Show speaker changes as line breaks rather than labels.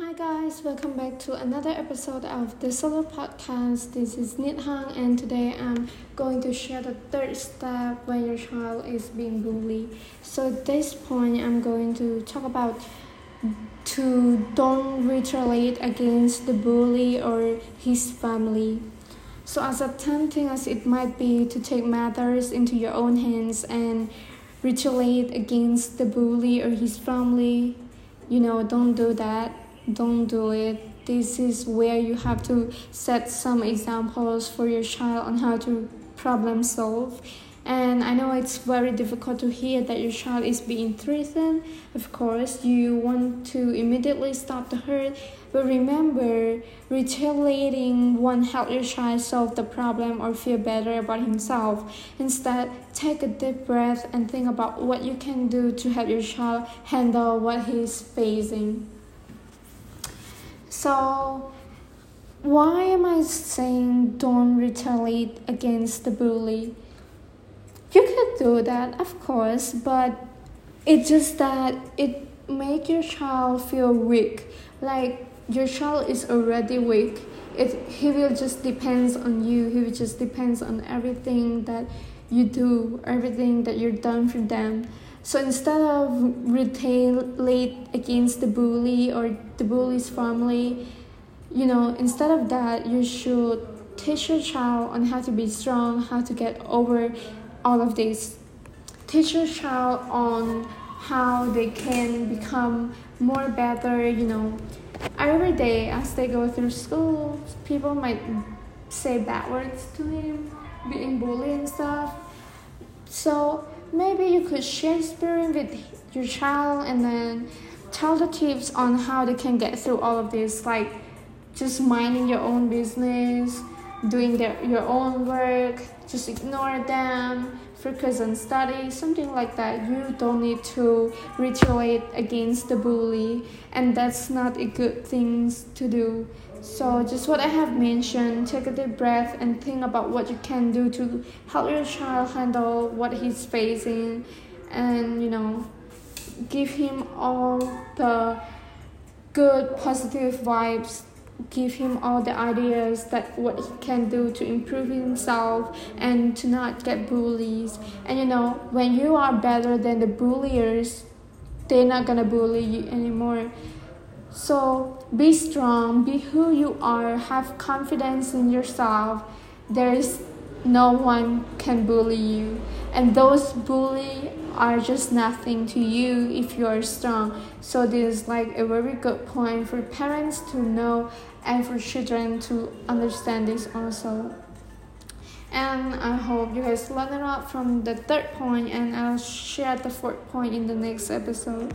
Hi guys, welcome back to another episode of the Solo Podcast. This is Nithang and today I'm going to share the third step when your child is being bullied. So at this point I'm going to talk about to don't retaliate against the bully or his family. So as tempting as it might be to take matters into your own hands and retaliate against the bully or his family, you know, don't do that don't do it. This is where you have to set some examples for your child on how to problem solve. And I know it's very difficult to hear that your child is being threatened. Of course, you want to immediately stop the hurt, but remember, retaliating won't help your child solve the problem or feel better about himself. Instead, take a deep breath and think about what you can do to help your child handle what he's facing. So, why am I saying don't retaliate against the bully? You could do that, of course, but it's just that it make your child feel weak. Like your child is already weak. It he will just depends on you. He will just depends on everything that you do, everything that you're done for them. So instead of retaliate against the bully or the bully's family, you know, instead of that, you should teach your child on how to be strong, how to get over all of this. Teach your child on how they can become more better, you know. Every day as they go through school, people might say bad words to him, being bullied and stuff. So maybe you could share experience with your child and then tell the tips on how they can get through all of this like just minding your own business doing their, your own work just ignore them focus on study something like that. You don't need to retaliate against the bully and that's not a good thing to do. So, just what I have mentioned, take a deep breath and think about what you can do to help your child handle what he's facing. And, you know, give him all the good positive vibes give him all the ideas that what he can do to improve himself and to not get bullies and you know when you are better than the bulliers they're not gonna bully you anymore so be strong, be who you are, have confidence in yourself. There is no one can bully you. And those bully are just nothing to you if you are strong. So this is like a very good point for parents to know and for children to understand this also. And I hope you guys learned a lot from the third point and I'll share the fourth point in the next episode.